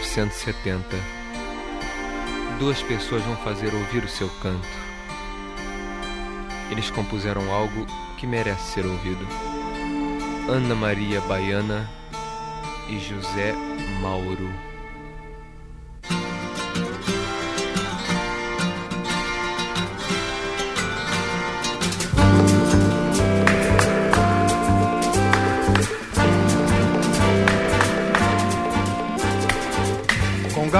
Rio, 1970. Duas pessoas vão fazer ouvir o seu canto. Eles compuseram algo que merece ser ouvido. Ana Maria Baiana e José Mauro.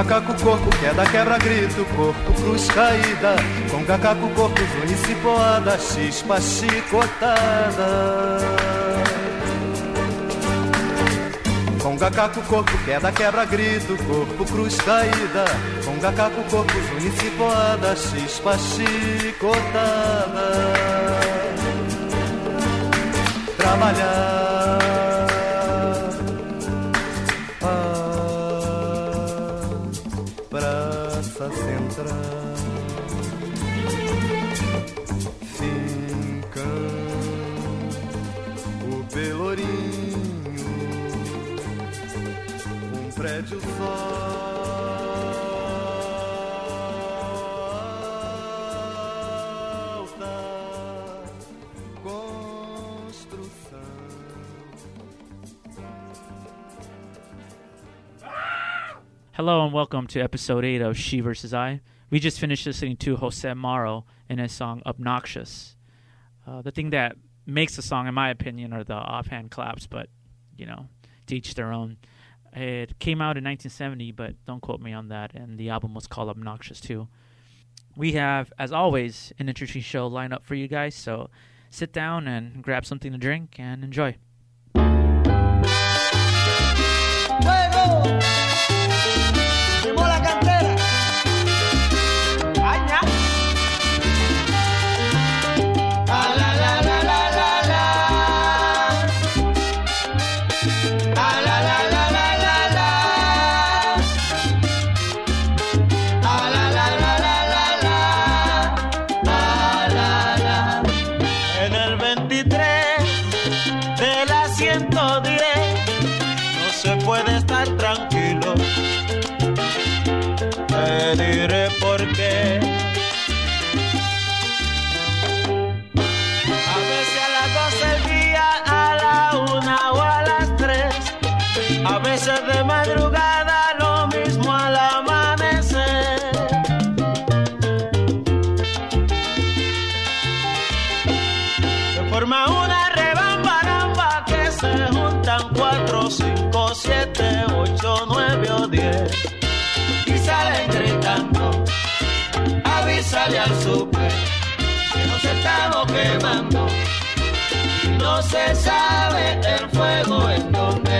Gacaco corpo, queda, quebra, grito, corpo, cruz caída. Com gacaco corpo, zune cipoada, chispa, chicotada. Com gacaco corpo, queda, quebra, grito, corpo, cruz caída. Com gacaco corpo, zune cipoada, chispa, chicotada. Trabalhar prédio construção. Hello and welcome to episode 8 of She vs. I. We just finished listening to Jose Mauro in his song Obnoxious. Uh, the thing that makes the song, in my opinion, are the offhand claps, but, you know, to each their own. It came out in 1970, but don't quote me on that. And the album was called Obnoxious too. We have, as always, an interesting show lined up for you guys. So sit down and grab something to drink and enjoy. forma una rebambaramba que se juntan 4, 5, 7, 8, 9 o 10 y salen gritando, avísale al super que nos estamos quemando. Y no se sabe el fuego en dónde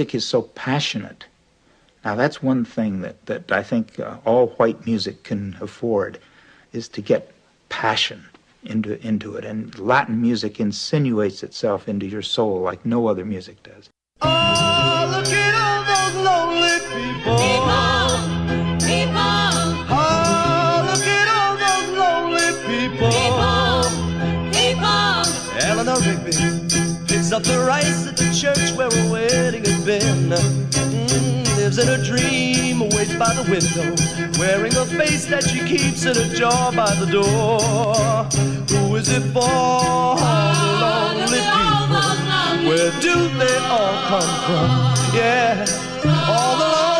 music is so passionate. Now that's one thing that, that I think uh, all white music can afford is to get passion into, into it. And Latin music insinuates itself into your soul like no other music does. Oh, look at all those lonely people. People, people. Oh, look at all those lonely people. People, people. Eleanor Rigby picks up the rice at the church where a wedding has been. Mm, lives in a dream, waits by the window, wearing a face that she keeps in a jar by the door. Who is it for? All the lonely people. Where do they all come from? Yeah, all the lonely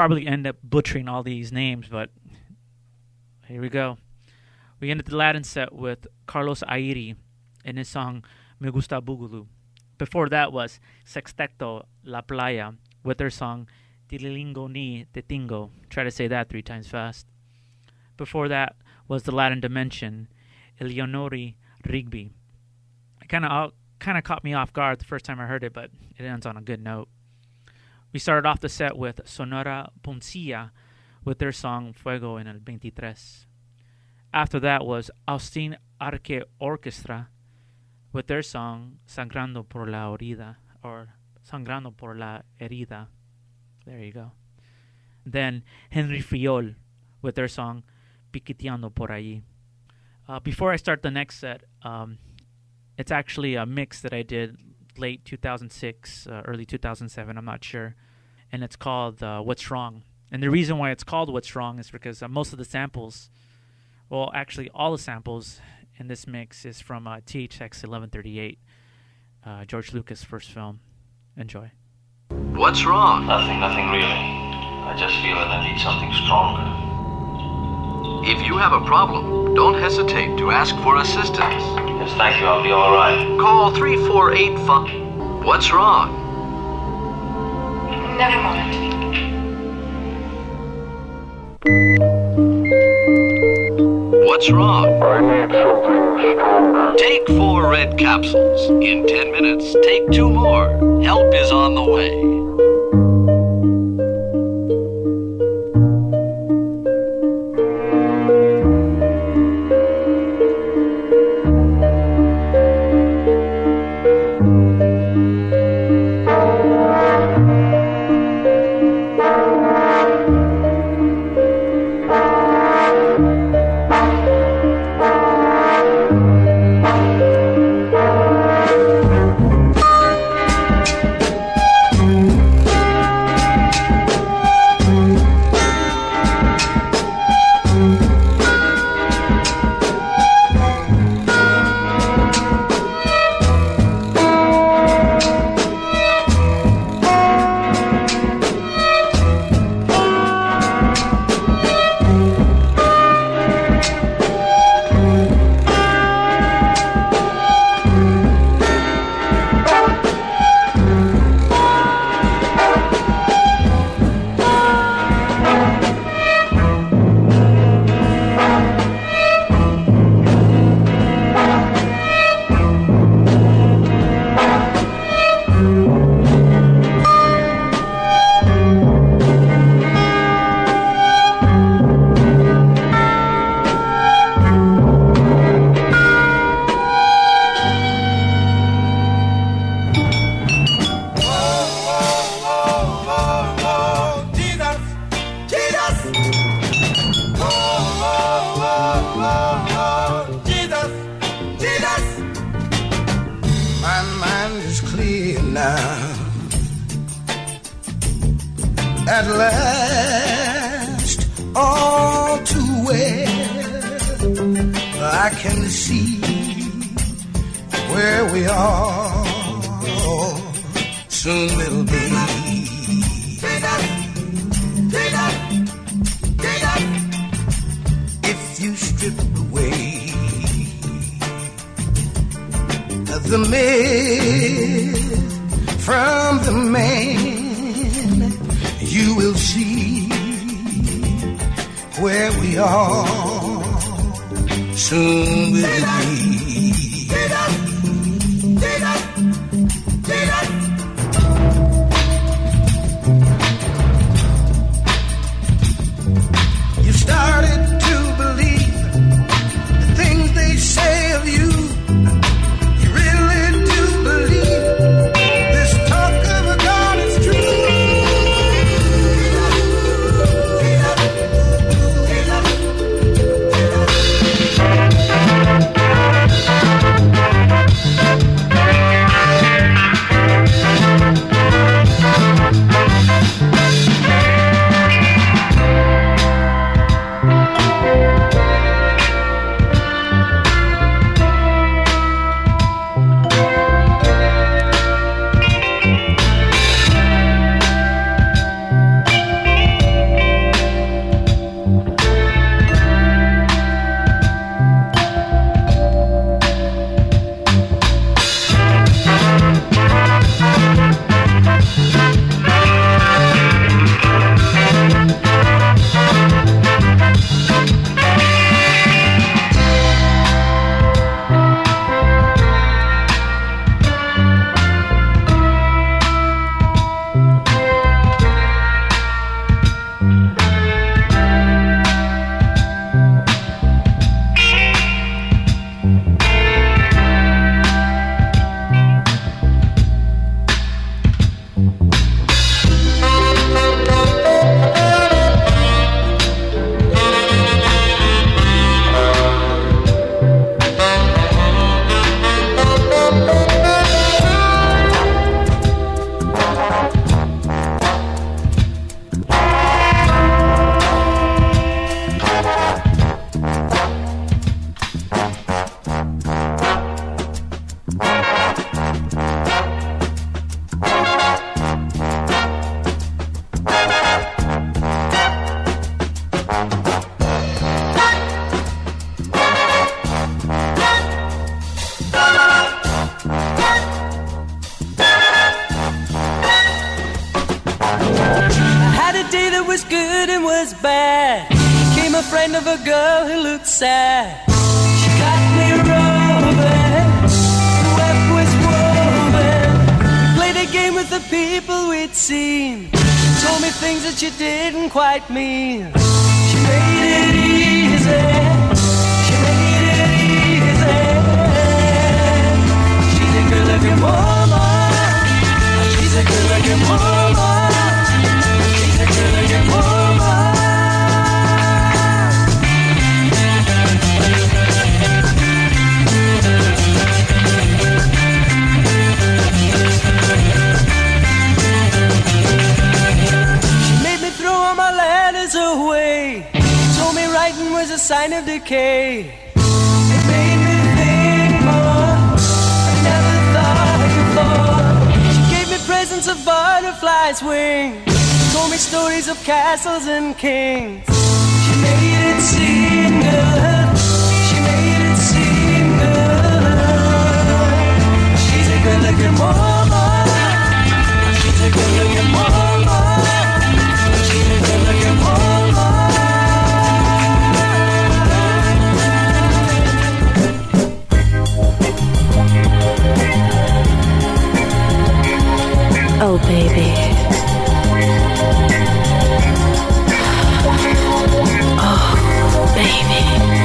probably end up butchering all these names, but here we go. We ended the Latin set with Carlos Airi and his song Me Gusta Boogaloo. Before that was Sexteto La Playa with their song Tililingo Ni Tetingo. Try to say that three times fast. Before that was the Latin Dimension, Eleonori Rigby. It kind of kind of caught me off guard the first time I heard it, but it ends on a good note. We started off the set with Sonora Ponceña with their song Fuego en el 23. After that was Austin Arque Orchestra with their song Sangrando por la Orilla or Sangrando por la herida. There you go. Then Henry Fiol with their song Piquiteando por allí. Uh, before I start the next set, um, it's actually a mix that I did late 2006, uh, early 2007, I'm not sure. And it's called uh, What's Wrong. And the reason why it's called What's Wrong is because uh, most of the samples, well, actually, all the samples in this mix is from uh, THX 1138, uh, George Lucas' first film. Enjoy. What's wrong? Nothing, nothing really. I just feel that I need something stronger. If you have a problem, don't hesitate to ask for assistance. Yes, thank you. I'll be all right. Call 348 Fun. What's wrong? Never mind. What's wrong? I need something stronger. Take four red capsules. In 10 minutes, take two more. Help is on the way. Was good and was bad. Came a friend of a girl who looked sad. She got me roving, the web was woven. We played a game with the people we'd seen. Told me things that she didn't quite mean. She made it easy. She made it easy. She's a good looking woman. She's a good looking woman. Sign of decay. Made me think more. I never thought before. She gave me presents of butterflies' wings. Told me stories of castles and kings. She made it seem good. She made it seem good. She's a good looking woman. Oh, baby. Oh, baby.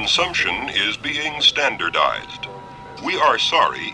Consumption is being standardized. We are sorry.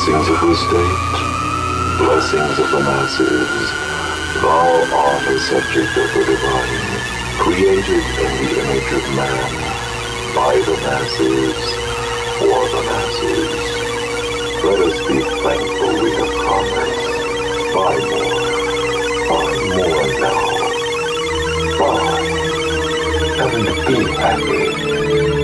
blessings of the state, blessings of the masses, thou art the subject of the divine, created in the image of man, by the masses, for the masses. Let us be thankful we have commerce. Buy more. Buy more now. Buy. And be happy.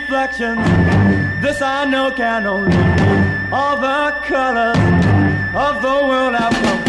Reflections. This I know can only be all the colors of the world I've come.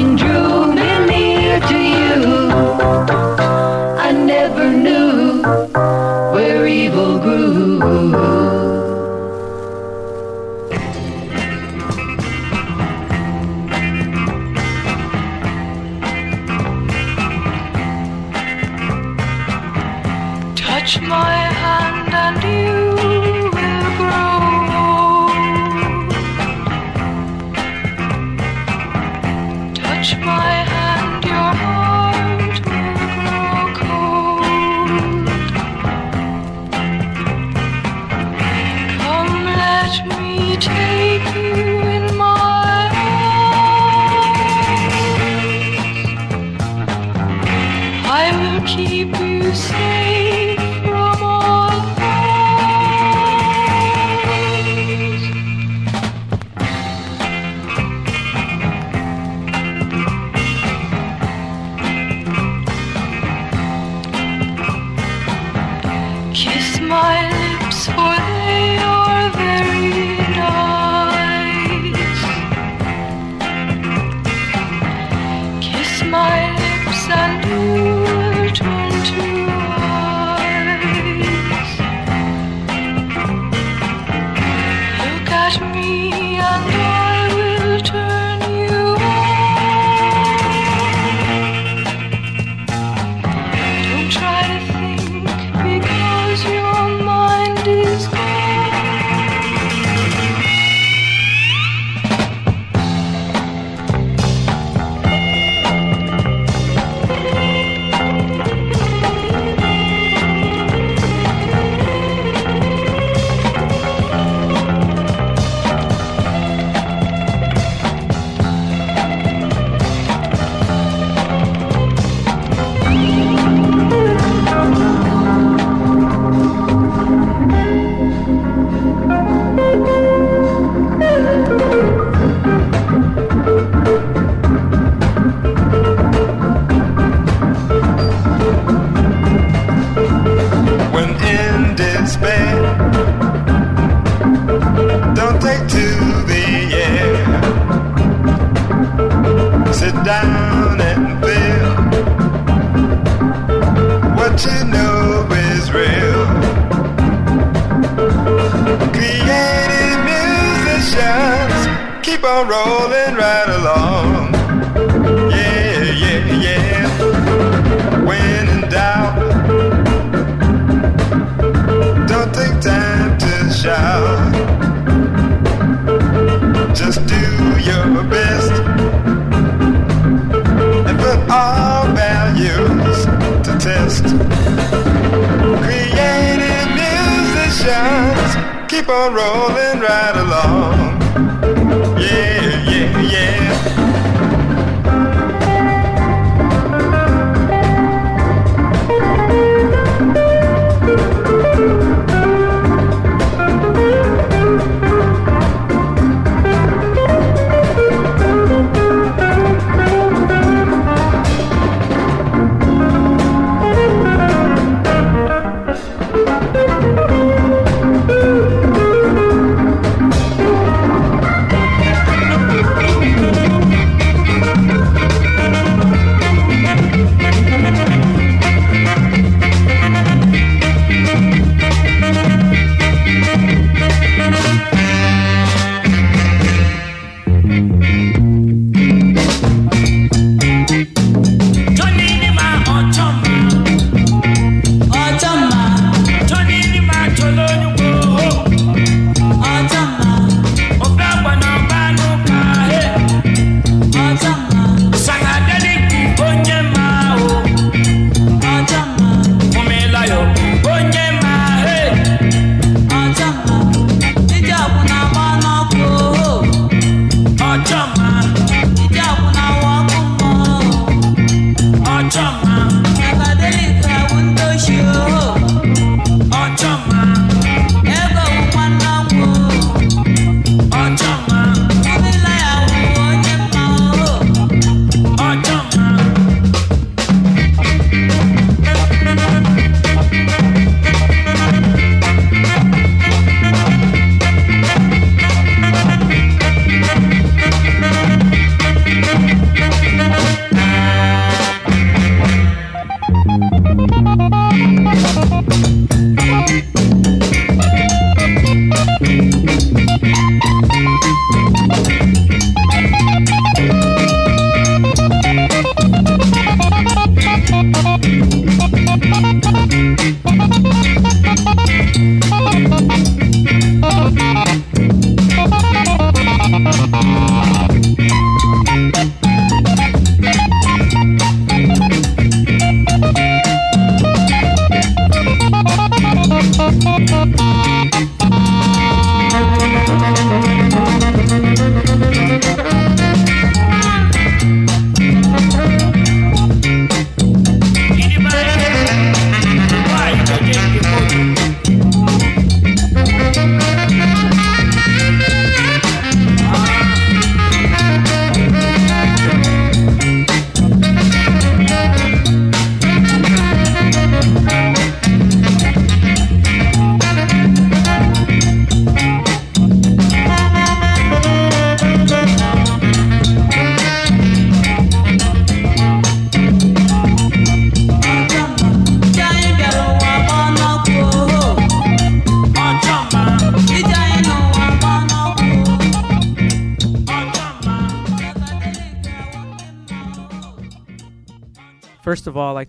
coming true.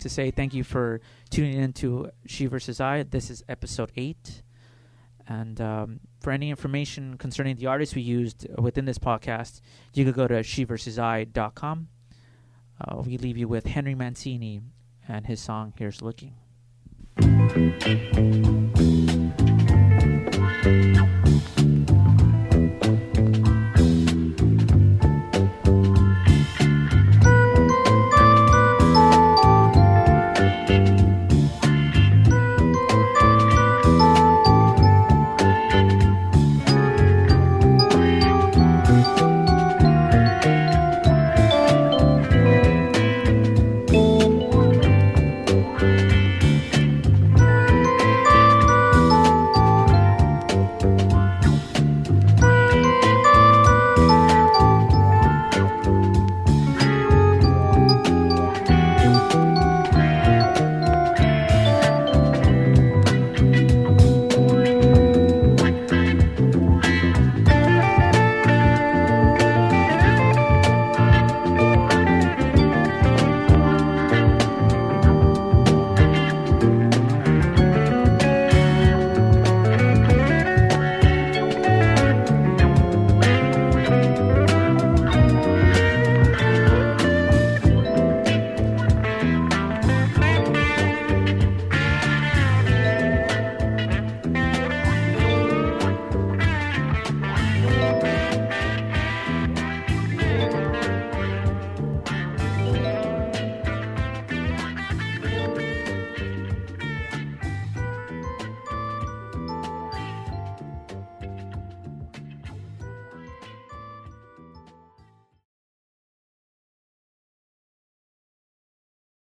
to say thank you for tuning in to She versus I. This is episode eight. And um, for any information concerning the artists we used within this podcast, you could go to sheversusi.com. Uh, we leave you with Henry Mancini and his song Here's Looking.